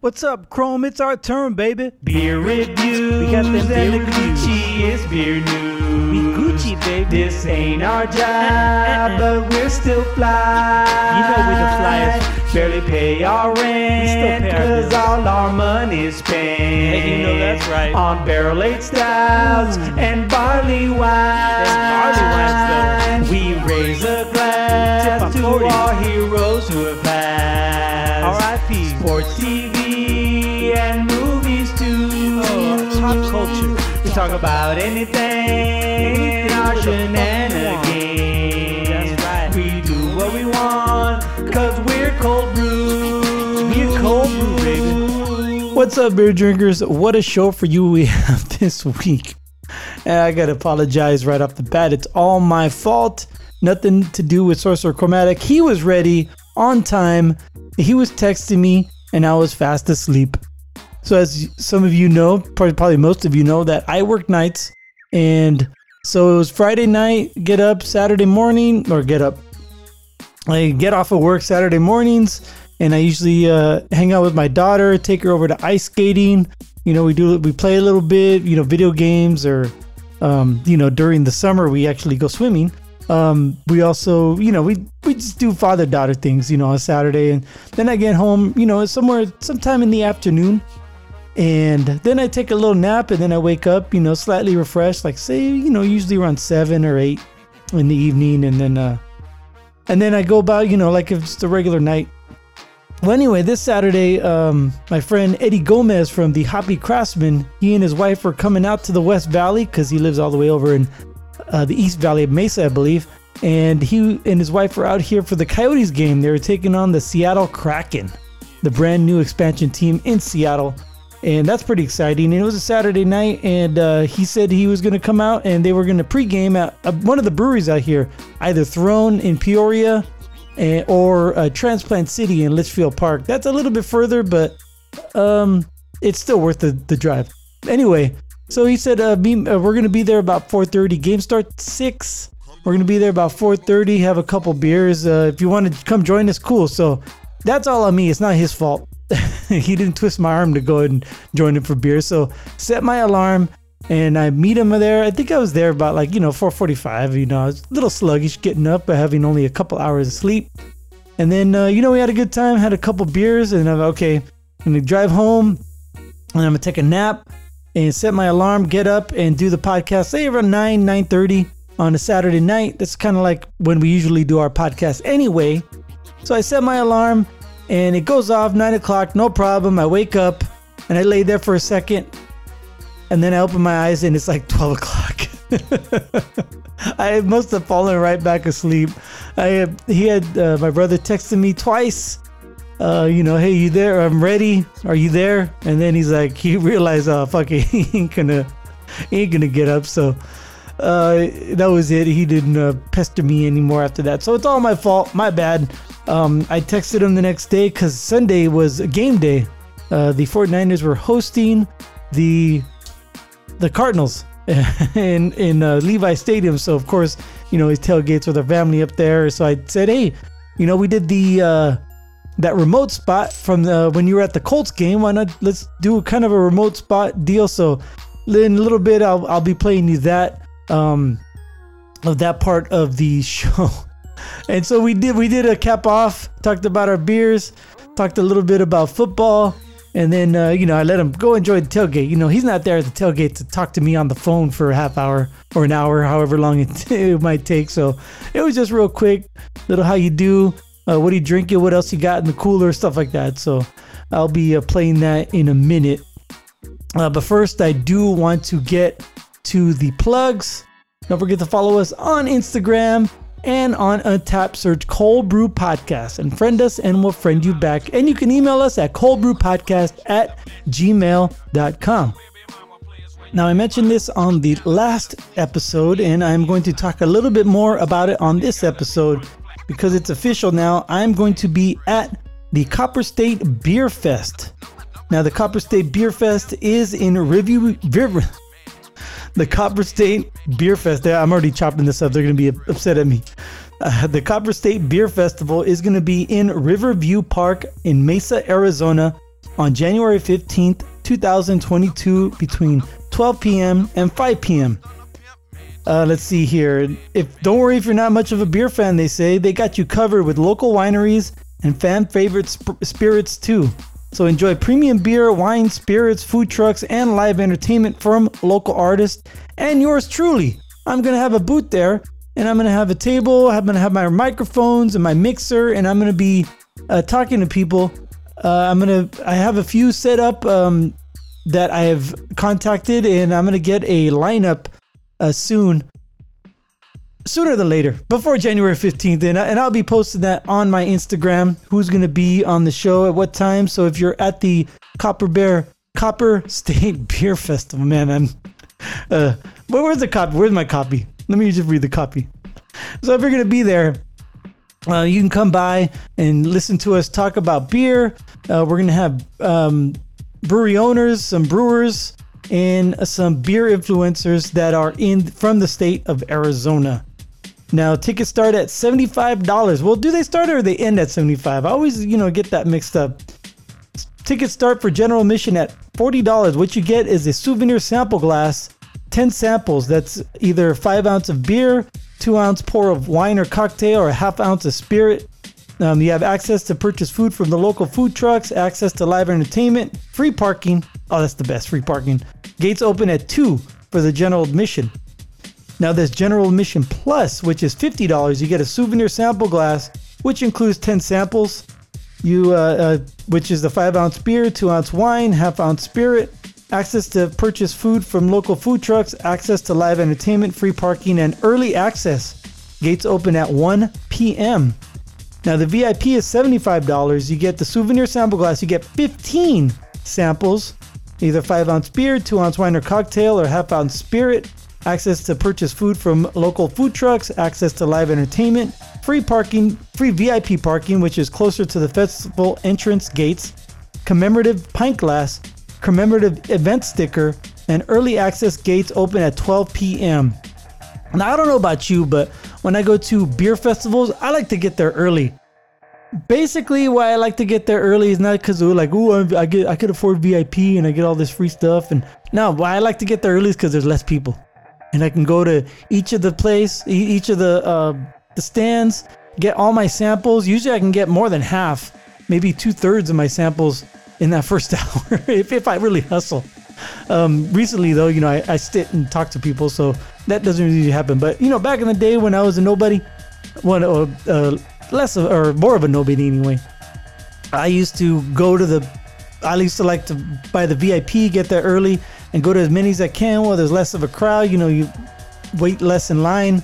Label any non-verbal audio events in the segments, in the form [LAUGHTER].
What's up, Chrome? It's our turn, baby. Beer reviews We got them and beer the reviews. Gucci is beer news. We Gucci, baby. This ain't our uh, uh, uh. job, but we're still fly. You know we're the flyest. Barely pay our rent, we still pay our cause bills. all our money's spent. Hey, you know that's right. On barrel aged stouts and barley wine. barley wines, We raise a glass to 40. our heroes who have passed. R.I.P. Sports TV talk about anything, Anything our with a fucking shenanigans. That's right. We do what we want, cause we're cold brew. We're cold brew, baby. What's up, beer drinkers? What a show for you we [LAUGHS] have this week. And I gotta apologize right off the bat. It's all my fault. Nothing to do with Sorcerer Chromatic. He was ready on time. He was texting me, and I was fast asleep. So, as some of you know, probably, most of you know, that I work nights. And so it was Friday night, get up Saturday morning, or get up. I get off of work Saturday mornings, and I usually uh, hang out with my daughter, take her over to ice skating. You know, we do we play a little bit, you know, video games, or um, you know, during the summer we actually go swimming. Um, we also, you know, we we just do father daughter things, you know, on Saturday, and then I get home, you know, somewhere sometime in the afternoon, and then I take a little nap, and then I wake up, you know, slightly refreshed, like say, you know, usually around seven or eight in the evening, and then uh, and then I go about, you know, like if it's a regular night. Well, anyway, this Saturday, um, my friend Eddie Gomez from the Hoppy Craftsman, he and his wife were coming out to the West Valley because he lives all the way over in uh, the East Valley of Mesa, I believe. And he and his wife were out here for the Coyotes game. They were taking on the Seattle Kraken, the brand new expansion team in Seattle. And that's pretty exciting. And it was a Saturday night, and uh, he said he was going to come out and they were going to pregame at uh, one of the breweries out here, either Throne in Peoria and, or uh, Transplant City in Litchfield Park. That's a little bit further, but um, it's still worth the, the drive. Anyway, so he said uh, uh, we're gonna be there about 4:30. Game starts six. We're gonna be there about 4:30. Have a couple beers. Uh, if you want to come join us, cool. So that's all on me. It's not his fault. [LAUGHS] he didn't twist my arm to go and join him for beer. So set my alarm and I meet him there. I think I was there about like, you know, 445, you know, I was a little sluggish getting up, but having only a couple hours of sleep. And then, uh, you know, we had a good time, had a couple beers, and I'm okay, I'm gonna drive home and I'm gonna take a nap and set my alarm, get up and do the podcast, say around 9, 9.30 on a Saturday night. That's kind of like when we usually do our podcast anyway. So I set my alarm and it goes off 9 o'clock, no problem. I wake up and I lay there for a second and then I open my eyes and it's like [LAUGHS] 12 o'clock. [LAUGHS] I must have fallen right back asleep. I he had uh, my brother texted me twice. Uh, you know, hey, you there? I'm ready. Are you there? And then he's like, he realized, oh fuck it, [LAUGHS] he ain't gonna, he ain't gonna get up. So uh, that was it. He didn't uh, pester me anymore after that. So it's all my fault. My bad. Um, I texted him the next day because Sunday was game day. Uh, the 49ers were hosting the the Cardinals [LAUGHS] in in uh, Levi Stadium. So of course, you know, his tailgates with our family up there. So I said, hey, you know, we did the uh, that remote spot from the, when you were at the Colts game. Why not? Let's do kind of a remote spot deal. So in a little bit, I'll I'll be playing you that um of that part of the [LAUGHS] show. And so we did we did a cap off, talked about our beers, talked a little bit about football, and then uh, you know I let him go enjoy the tailgate. You know he's not there at the tailgate to talk to me on the phone for a half hour or an hour, however long [LAUGHS] it, it might take. So it was just real quick, little how you do, uh, what are you drinking, what else you got in the cooler, stuff like that. So I'll be uh, playing that in a minute. Uh, but first, I do want to get to the plugs. Don't forget to follow us on Instagram and on Untap. Search Cold Brew Podcast and friend us, and we'll friend you back. And you can email us at coldbrewpodcast at gmail.com. Now, I mentioned this on the last episode, and I'm going to talk a little bit more about it on this episode because it's official now. I'm going to be at the Copper State Beer Fest. Now, the Copper State Beer Fest is in Riverview. River, the Copper State Beer Fest. I'm already chopping this up. They're going to be upset at me. Uh, the Copper State Beer Festival is going to be in Riverview Park in Mesa, Arizona, on January 15th, 2022, between 12 p.m. and 5 p.m. Uh, let's see here. If don't worry if you're not much of a beer fan, they say they got you covered with local wineries and fan favorite sp- spirits too. So enjoy premium beer, wine, spirits, food trucks, and live entertainment from local artists and yours truly. I'm gonna have a booth there, and I'm gonna have a table. I'm gonna have my microphones and my mixer, and I'm gonna be uh, talking to people. Uh, I'm gonna. I have a few set up um, that I have contacted, and I'm gonna get a lineup uh, soon sooner than later, before January 15th. And, I, and I'll be posting that on my Instagram, who's going to be on the show at what time. So if you're at the Copper Bear, Copper State [LAUGHS] Beer Festival, man, I'm, uh, where's the copy? Where's my copy? Let me just read the copy. So if you're going to be there, uh, you can come by and listen to us talk about beer. Uh, we're going to have um, brewery owners, some brewers, and some beer influencers that are in from the state of Arizona. Now tickets start at $75. Well, do they start or they end at 75? I always, you know, get that mixed up. Tickets start for general admission at $40. What you get is a souvenir sample glass, 10 samples. That's either 5 ounce of beer, 2 ounce pour of wine or cocktail, or a half ounce of spirit. Um, you have access to purchase food from the local food trucks, access to live entertainment, free parking. Oh, that's the best free parking. Gates open at 2 for the general admission. Now, there's General Admission Plus, which is $50. You get a souvenir sample glass, which includes 10 samples. You, uh, uh, which is the five ounce beer, two ounce wine, half ounce spirit, access to purchase food from local food trucks, access to live entertainment, free parking, and early access. Gates open at 1 p.m. Now, the VIP is $75. You get the souvenir sample glass, you get 15 samples, either 5 ounce beer, 2 ounce wine or cocktail, or half ounce spirit access to purchase food from local food trucks, access to live entertainment, free parking, free VIP parking, which is closer to the festival entrance gates, commemorative pint glass, commemorative event sticker, and early access gates open at 12 p.m. Now, I don't know about you, but when I go to beer festivals, I like to get there early. Basically, why I like to get there early is not because like, oh, I get I could afford VIP and I get all this free stuff, and no, why I like to get there early is because there's less people and I can go to each of the place, each of the uh, the stands, get all my samples. Usually, I can get more than half, maybe two thirds of my samples in that [LAUGHS] first hour if, if I really hustle. Um, recently, though, you know, I, I sit and talk to people, so that doesn't really happen. But you know, back in the day when I was a nobody, one or uh, less of, or more of a nobody anyway, I used to go to the. I used to like to buy the VIP, get there early and go to as many as I can while there's less of a crowd. You know, you wait less in line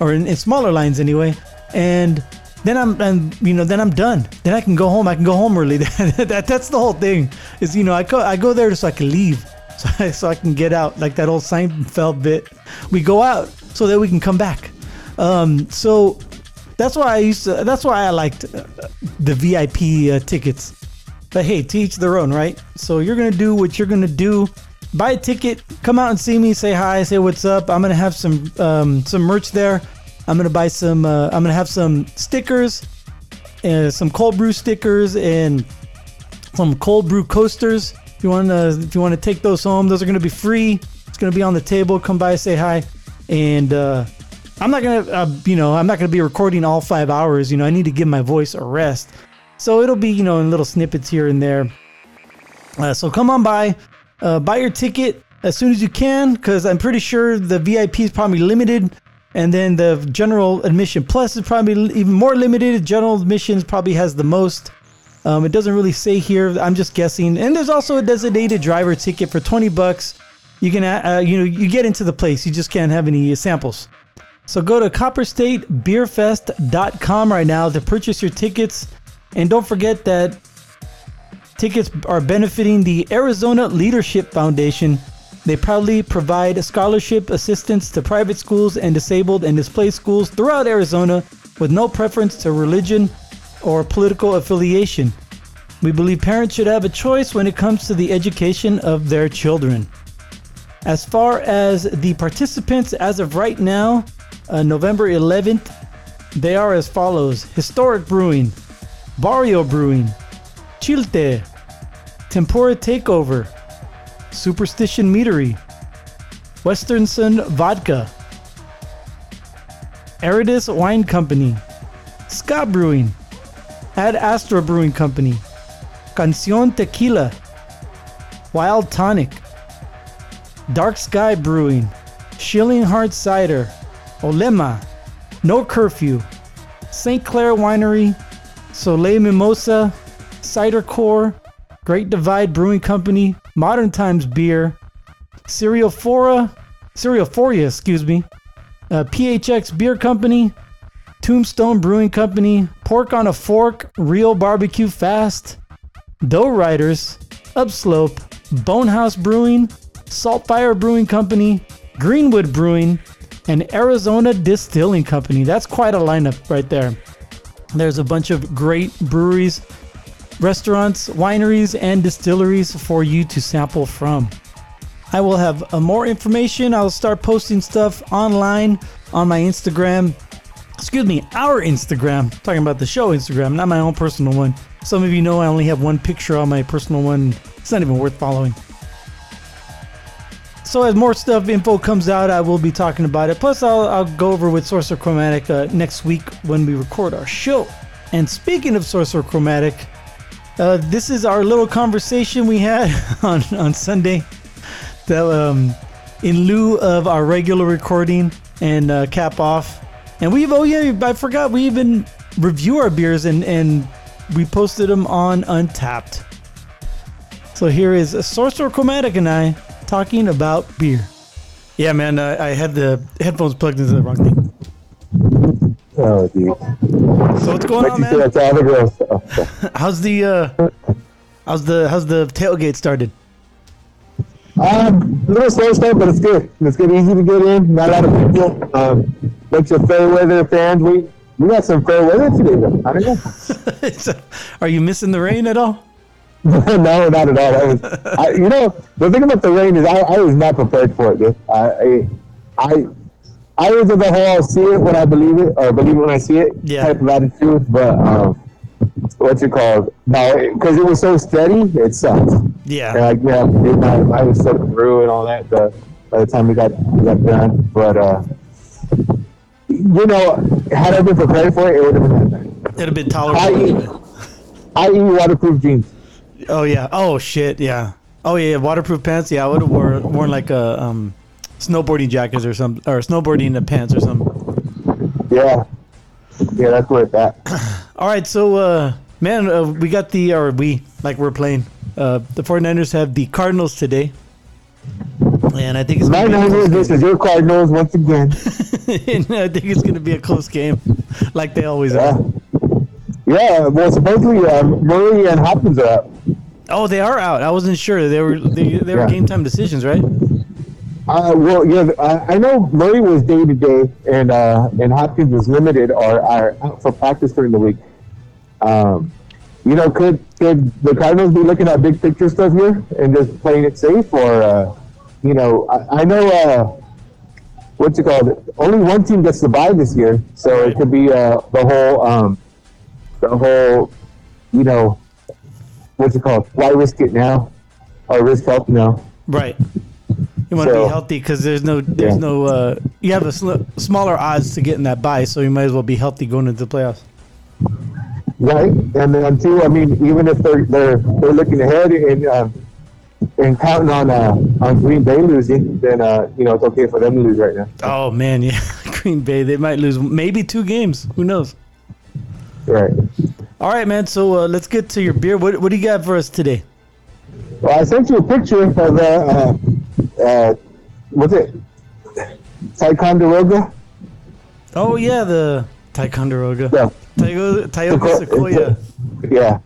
or in, in smaller lines anyway. And then I'm, and you know, then I'm done. Then I can go home. I can go home early. [LAUGHS] that, that's the whole thing. Is you know, I go I go there so I can leave, [LAUGHS] so I, so I can get out. Like that old Seinfeld bit. We go out so that we can come back. Um, so that's why I used to. That's why I liked uh, the VIP uh, tickets. But hey, to each their own, right? So you're gonna do what you're gonna do buy a ticket, come out and see me, say hi, say what's up. I'm gonna have some um, some merch there. I'm gonna buy some. Uh, I'm gonna have some stickers, uh, some cold brew stickers, and some cold brew coasters. If you want to, if you want to take those home, those are gonna be free. It's gonna be on the table. Come by, say hi, and uh, I'm not gonna, uh, you know, I'm not gonna be recording all five hours. You know, I need to give my voice a rest. So it'll be, you know, in little snippets here and there. Uh, so come on by, uh, buy your ticket as soon as you can because I'm pretty sure the VIP is probably limited. And then the general admission plus is probably even more limited. General admissions probably has the most. Um, it doesn't really say here. I'm just guessing. And there's also a designated driver ticket for 20 bucks. You can, uh, you know, you get into the place. You just can't have any samples. So go to copperstatebeerfest.com right now to purchase your tickets. And don't forget that Tickets are benefiting the Arizona Leadership Foundation. They proudly provide scholarship assistance to private schools and disabled and displaced schools throughout Arizona with no preference to religion or political affiliation. We believe parents should have a choice when it comes to the education of their children. As far as the participants, as of right now, uh, November 11th, they are as follows Historic Brewing, Barrio Brewing, Chilte, Tempura Takeover, Superstition Meadery, Western Sun Vodka, Aridus Wine Company, Scott Brewing, Ad Astra Brewing Company, Cancion Tequila, Wild Tonic, Dark Sky Brewing, Schilling Hard Cider, Olema, No Curfew, St. Clair Winery, Soleil Mimosa, Cider Corps, Great Divide Brewing Company, Modern Times Beer, Cerealphora, Cerealphoria, excuse me, uh, PHX Beer Company, Tombstone Brewing Company, Pork on a Fork, Real Barbecue Fast, Dough Riders, Upslope, Bonehouse Brewing, Saltfire Brewing Company, Greenwood Brewing, and Arizona Distilling Company. That's quite a lineup right there. There's a bunch of great breweries, restaurants, wineries, and distilleries for you to sample from. I will have uh, more information. I'll start posting stuff online on my Instagram. Excuse me, our Instagram. talking about the show Instagram, not my own personal one. Some of you know I only have one picture on my personal one. It's not even worth following. So as more stuff info comes out, I will be talking about it. Plus, I'll, I'll go over with Sorcerer Chromatic uh, next week when we record our show. And speaking of Sorcerer Chromatic, uh, this is our little conversation we had [LAUGHS] on, on Sunday. That um, in lieu of our regular recording and uh, cap off, and we've oh yeah, I forgot we even review our beers and and we posted them on Untappd. So here is Sorcerer Chromatic and I talking about beer. Yeah, man, uh, I had the headphones plugged into the wrong thing. Oh, dude. So what's going on, Makes you feel man? like all the girls [LAUGHS] stuff. How's the uh, how's the how's the tailgate started? Um, a little slow start, but it's good. It's good, easy to get in. Not a lot of people. Um, bunch of fair weather fans. We we got some fair weather today, though. I don't know. [LAUGHS] So, Are you missing the rain at all? [LAUGHS] no, not at all. That was, I, you know, the thing about the rain is I, I was not prepared for it. Dude. I, I, I was in the whole I'll see it when I believe it, or believe it when I see it Yeah. type of attitude. But um, what's it called? No, because it was so steady, it sucked. Yeah. And like, yeah, it, I, I was soaking through and all that. The, by the time we got we got done, but uh, you know, had I been prepared for it, it would have been that. It'd have been I tolerable. I eat waterproof jeans. Oh yeah. Oh shit. Yeah. Oh yeah. Waterproof pants. Yeah, I would have worn worn like a um, snowboarding jackets or some or snowboarding pants or something. Yeah, yeah, that's where it's at. All right. So uh, man, uh, we got the or we like we're playing. Uh, the 49ers have the Cardinals today. And I think it's My gonna be a Niners versus your Cardinals once again. [LAUGHS] and I think it's gonna be a close game, [LAUGHS] like they always Yeah, are. yeah. Well, supposedly um, Murray and Hopkins are out. Oh, they are out. I wasn't sure. They were they, they were Yeah. game time decisions, right? Uh, well, yeah, I, I know Murray was day to day, and uh, and Hopkins was limited or out for practice during the week. Um, you know, could could the Cardinals be looking at big picture stuff here and just playing it safe, or uh, you know, I, I know uh, what's it called? Only one team gets to buy this year, so it could be uh, the whole um, the whole, you know, what's it called? Why risk it now, or risk health now? Right. You want to So- be healthy because there's no there's Yeah. no uh, you have a sl- smaller odds to getting that buy, so you might as well be healthy going into the playoffs. Right, and then too, I mean, even if they're they're they're looking ahead and um, and counting on uh, on Green Bay losing, then uh, you know it's okay for them to lose right now. Oh man, [LAUGHS] yeah, Green Bay they might lose maybe two games. Who knows? Right. All right, man. So uh, let's get to your beer. What what do you got for us today? Well, I sent you a picture of the uh, what's it, Ticonderoga. Oh yeah, the Ticonderoga. Yeah, Tioga, Tioga Sequoia. yeah.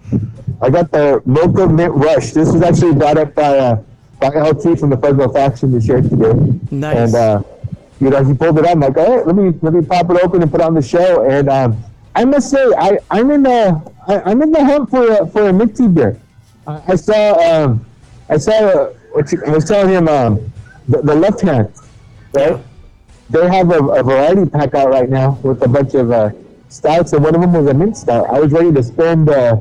I got the Mocha Mint Rush. This was actually brought up by uh, by LT from the Fresno faction this year today. Nice. And uh, you know, he pulled it out. I'm like, all right, let me let me pop it open and put it on the show. And um, I must say, I I'm in the I, I'm in the hunt for a, for a minty beer. I, I saw um, I saw what you, I was telling him um, the, the left hand, right? Yeah. They have a, a variety pack out right now with a bunch of uh, stouts, and one of them was a mint stout. I was ready to spend uh,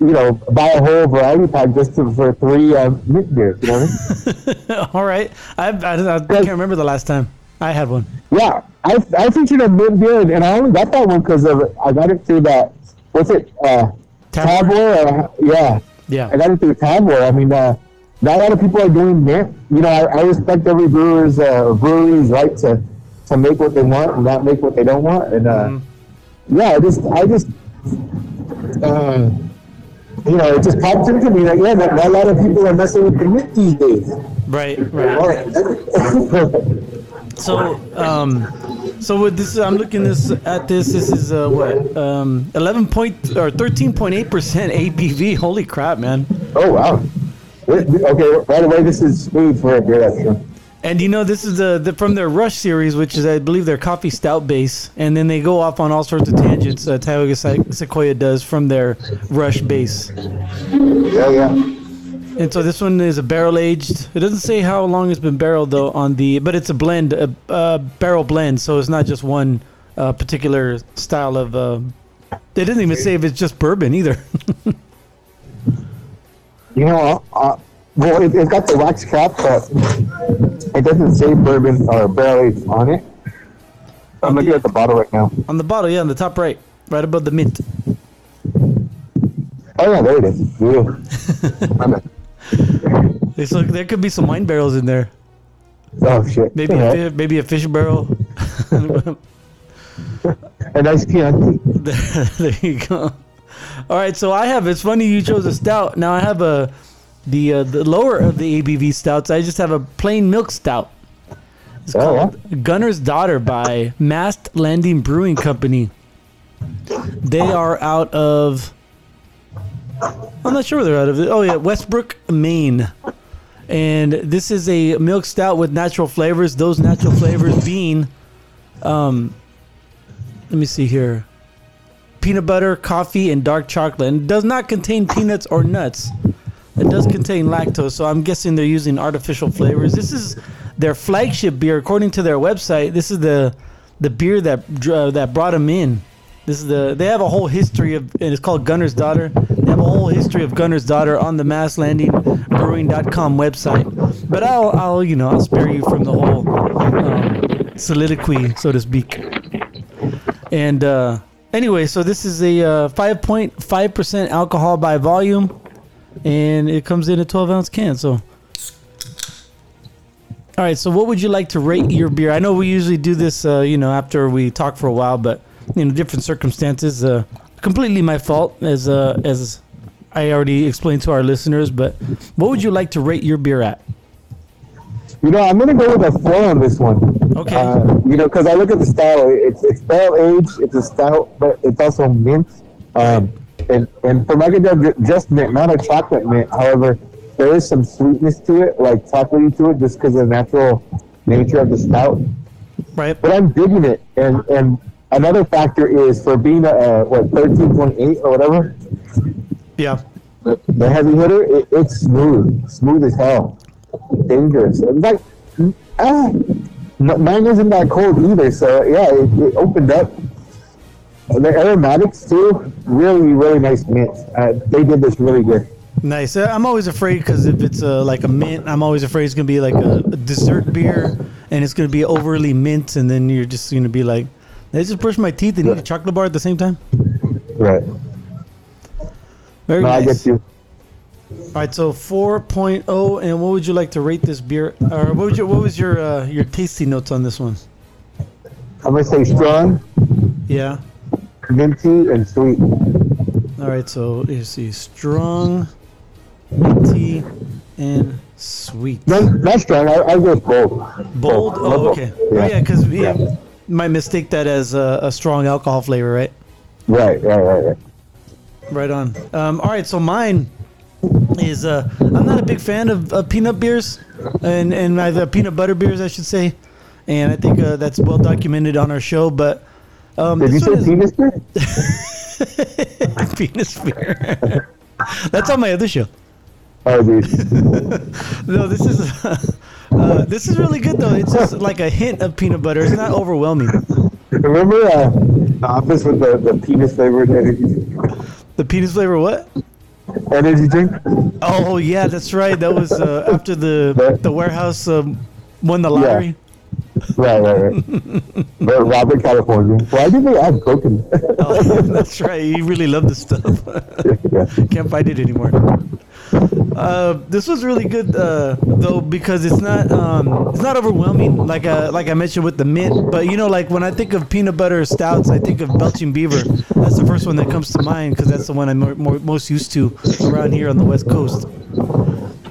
you know, buy a whole variety pack just to, for three uh, mint beers. You know what I mean? [LAUGHS] All right. I, I, I can't remember the last time I had one. Yeah, I I featured a mint beer, and I only got that one because of I got it through that. What's it? Uh, Tavour? Tavour. Uh, yeah, I Yeah. got it through Tavour. I mean, uh, not a lot of people are doing mint. You know, I, I respect every brewer's uh, brewery's right to to make what they want and not make what they don't want. And uh, yeah, I just I just. Uh, you know, it just popped into me like, yeah, not, not a lot of people are messing with the mint these days. Right. Right. [LAUGHS] So, um, so with this, I'm looking this at this. This is uh, what, um, 11 point or 13.8 percent ABV. Holy crap, man! Oh wow. Okay, right away, this is smooth for a beer. That's true. And you know, this is the, the from their Rush series, which is I believe their coffee stout base, and then they go off on all sorts of tangents. Uh, Tioga Sequoia does from their Rush base. Yeah, yeah. And so this one is a barrel aged. It doesn't say how long it's been barreled though on the, but it's a blend, a, a barrel blend. So it's not just one uh, particular style of. Uh, they didn't even say if it's just bourbon either. [LAUGHS] You know, uh, well, it, it's got the wax cap, but it doesn't say bourbon or barrel aged on it. I'm looking at the bottle right now. on the bottle, yeah, on the top right, right above the mint. Oh yeah, there it is. [LAUGHS] Like there could be some wine barrels in there. oh shit. Maybe Yeah. a, fi- maybe a fish barrel. a nice Chianti. there, there you go. All right, so I have. It's funny you chose a stout. Now I have a the uh, the lower of the ABV stouts. I just have a plain milk stout. It's Oh, called Gunner's Daughter by Mast Landing Brewing Company. They are out of. I'm not sure where they're out of. It. Oh yeah, Westbrook, Maine. And this is a milk stout with natural flavors. Those natural flavors being, um, let me see here peanut butter, coffee, and dark chocolate. And does not contain peanuts or nuts. It does contain lactose, so I'm guessing they're using artificial flavors. This is their flagship beer, according to their website. This is the the beer that uh, that brought them in. This is the they have a whole history of and it's called Gunner's Daughter. Have a whole history of Gunner's Daughter on the Mast Landing mastlandingbrewing.com website. But I'll I'll you know I'll spare you from the whole um, soliloquy, so to speak. And uh, anyway, so this is a uh, 5.5% alcohol by volume, and it comes in a 12 ounce can. So, all right. So, what would you like to rate your beer? I know we usually do this, uh, you know, after we talk for a while, but know, different circumstances. Uh, completely my fault, as uh, as I already explained to our listeners. But what would you like to rate your beer at? You know, I'm gonna go with a four on this one. Okay. Uh, you know, because I look at the style. It's it's barrel aged. It's a stout, but it's also mint. Um, and and for Macadam, just mint, not a chocolate mint. However, there is some sweetness to it, like chocolatey to it, just because of the natural nature of the stout. Right. But I'm digging it. And and another factor is for being a, a what 13.8 or whatever, Yeah. the, the heavy hitter, it, it's smooth, smooth as hell, dangerous. In fact, ah, mine isn't that cold either. So yeah, it, it opened up. And The aromatics too, really, really nice mint. Uh, they did this really good. Nice. Uh, I'm always afraid because if it's uh, like a mint, I'm always afraid it's gonna be like a, a dessert beer, and it's gonna be overly mint, and then you're just gonna be like, "Did I just brush my teeth and eat a chocolate bar at the same time?" Right. Very No, I get you. All right, so 4.0, and what would you like to rate this beer? Or what would you, what was your uh, your tasty notes on this one? I'm gonna say strong, Yeah. minty, and sweet. All right, so you see, strong, minty, and sweet. Not, not strong. I, I go bold. Bold. Oh, okay. Oh, Yeah. yeah, because yeah, Yeah. Might mistake that as a, a strong alcohol flavor, right? Right, right, right, right. Right on. Um, all right, so mine is uh, I'm not a big fan of, of peanut beers, and and uh, peanut butter beers, I should say, and I think uh, that's well documented on our show. But um, Did you say is penis beer? [LAUGHS] penis beer. [LAUGHS] that's on my other show. Oh, dude. [LAUGHS] No, this is uh, this is really good though. It's just like a hint of peanut butter. It's not overwhelming. Remember uh, the office with the, the penis flavored energy? The penis flavor what? energy drink. Oh yeah, that's right. That was uh, after the the warehouse um, won the lottery. Right, right, right. but Robert California. Why did they add coke in? Oh, [LAUGHS] that's right. He really loved this stuff. [LAUGHS] yeah. Can't find it anymore. Uh, this was really good uh, though because it's not um, it's not overwhelming like uh, like I mentioned with the mint. But you know, like when I think of peanut butter stouts, I think of Belching Beaver. That's the first one that comes to mind because that's the one I'm more, more, most used to around here on the West Coast.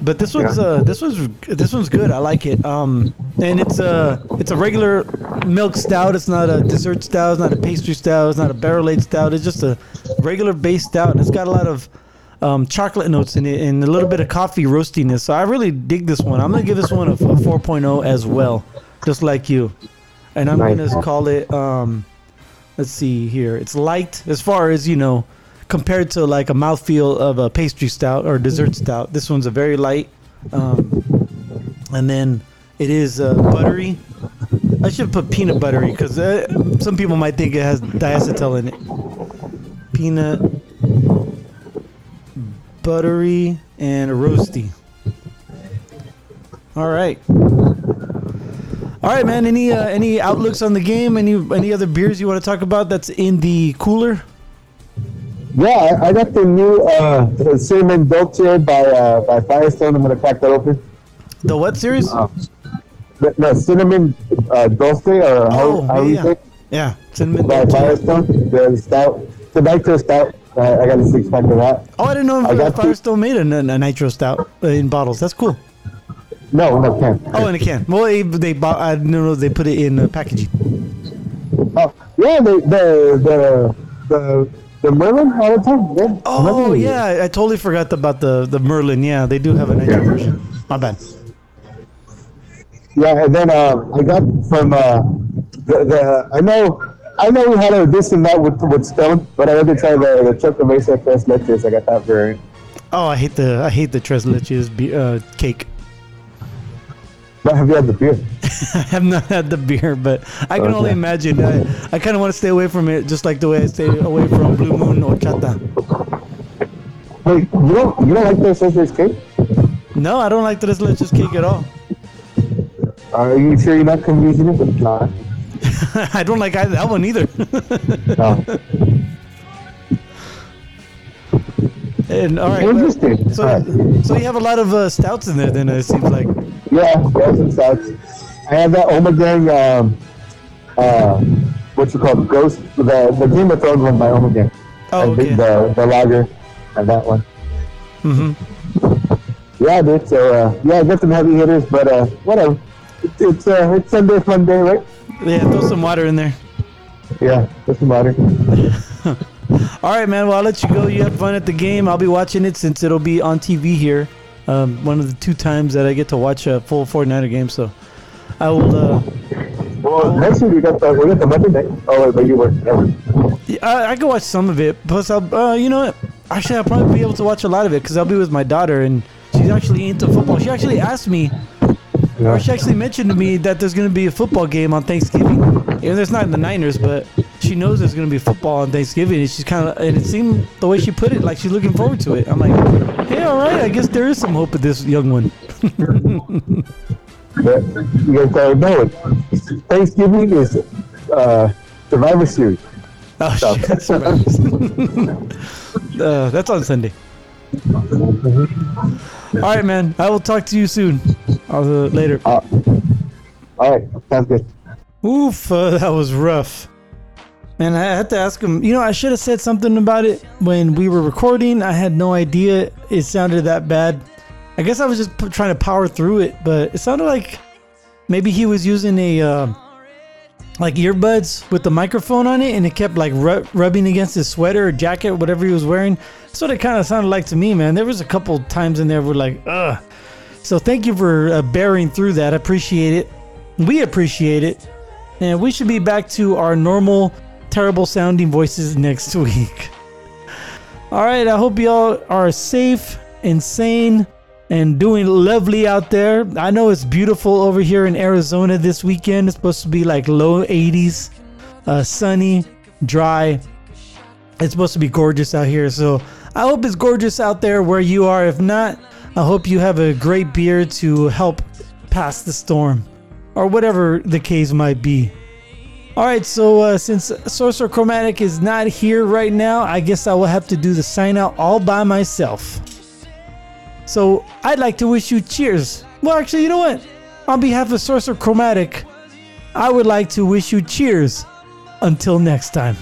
But this one's uh this one's this one's good. I like it. Um, and it's a it's a regular milk stout. It's not a dessert stout. It's not a pastry stout. It's not a barrel aged stout. It's just a regular base stout, and it's got a lot of um, chocolate notes in it and a little bit of coffee roastiness. So I really dig this one. I'm gonna give this one a, a 4.0 as well, just like you. And I'm Nice. gonna call it. Um, let's see here. It's light as far as you know, compared to like a mouthfeel of a pastry stout or dessert stout. This one's a very light. Um, and then it is uh, buttery. I should put peanut buttery because uh, some people might think it has diacetyl in it. Peanut buttery and roasty. All right. All right, man. Any uh, any outlooks on the game? Any any other beers you want to talk about that's in the cooler? Yeah, I, got the new uh, the cinnamon dolce by uh, by Firestone. I'm gonna crack that open. The what series? Uh, the, the cinnamon uh, dulce or Oh, how, how you yeah. say? yeah, cinnamon. By. Firestone, the stout, the nitro stout. Uh, I got a six pack of that. Oh, I didn't know I got Firestone made a, a nitro stout uh, in bottles. That's cool. No, in a can. Oh, in a can. Well, they, they bought. I didn't know they put it in uh, packaging. Oh, yeah, the the the the, the Merlin all the time. Yeah. Oh yeah, I totally forgot about the the Merlin. Yeah, they do have a nitro Yeah. version. My bad. Yeah, and then uh, I got from uh, the, the I know I know we had a this and that with with Stone, but I had to try the the Xocoveza Tres Leches. I got that variant. Oh, I hate the I hate the tres leches be, uh, cake. But have you had the beer? [LAUGHS] I have not had the beer, but I can only imagine. I, I kind of want to stay away from it, just like the way I stay away from Blue Moon or Chata. Wait, you don't you don't like the Leches cake? No, I don't like tres leches cake at all. Are you sure you're not confusing it with not? I don't like either, that one either. No. [LAUGHS] and all right, Interesting. so so you have a lot of uh, stouts in there. Then it seems like. Yeah, yeah, some stouts. I have that Omegang, um, uh, what you call it, Ghost, the, the Game of Thrones one by Omegang. Oh, okay. the, the lager and that one. Mm-hmm. Yeah, dude. So, uh, yeah, I got some heavy hitters, but uh, whatever. It's, it's, uh, it's Sunday fun day, right? Yeah, throw some water in there. Yeah, throw some water. [LAUGHS] All right, man. Well, I'll let you go. You have fun at the game. I'll be watching it since it'll be on TV here. Um, one of the two times that I get to watch a full 49er game. So I will. Uh, Well, next week we got the we got the Monday night. Oh, but you work. Never. yeah, I, I can watch some of it. Plus, I'll. Uh, you know what? Actually, I'll probably be able to watch a lot of it because I'll be with my daughter and she's actually into football. She actually asked me, Yeah. or she actually mentioned to me that there's going to be a football game on Thanksgiving. And it's not in the Niners, but she knows there's going to be football on Thanksgiving. And she's kind of, and it seemed the way she put it, like she's looking forward to it. I'm like, hey, all right, I guess there is some hope with this young one. [LAUGHS] You guys gotta know it. Thanksgiving is uh, Survivor Series. Oh, So- shit. uh, that's on Sunday. All right, man. I will talk to you soon. I'll, uh, later. Uh, all right, sounds good. Oof, uh, [LAUGHS] that was rough. Man, I had to ask him. You know, I should have said something about it when we were recording. I had no idea it sounded that bad. I guess I was just p- trying to power through it, but it sounded like maybe he was using a uh, like earbuds with the microphone on it, and it kept like ru- rubbing against his sweater or jacket, whatever he was wearing. That's what it kind of sounded like to me, man. There was a couple times in there where like, ugh. So thank you for uh, bearing through that. I appreciate it. We appreciate it. And we should be back to our normal, terrible sounding voices next [LAUGHS] week. All right, I hope y'all are safe and sane and doing lovely out there. I know it's beautiful over here in Arizona this weekend. It's supposed to be like low 80s, uh, sunny, dry, It's supposed to be gorgeous out here, so I hope it's gorgeous out there where you are. If not, I hope you have a great beer to help pass the storm, or whatever the case might be. All right, so uh, since Sorcerer Chromatic is not here right now, I guess I will have to do the sign out all by myself. So I'd like to wish you cheers. Well, actually, you know what? On behalf of Sorcerer Chromatic, I would like to wish you cheers. Until next time.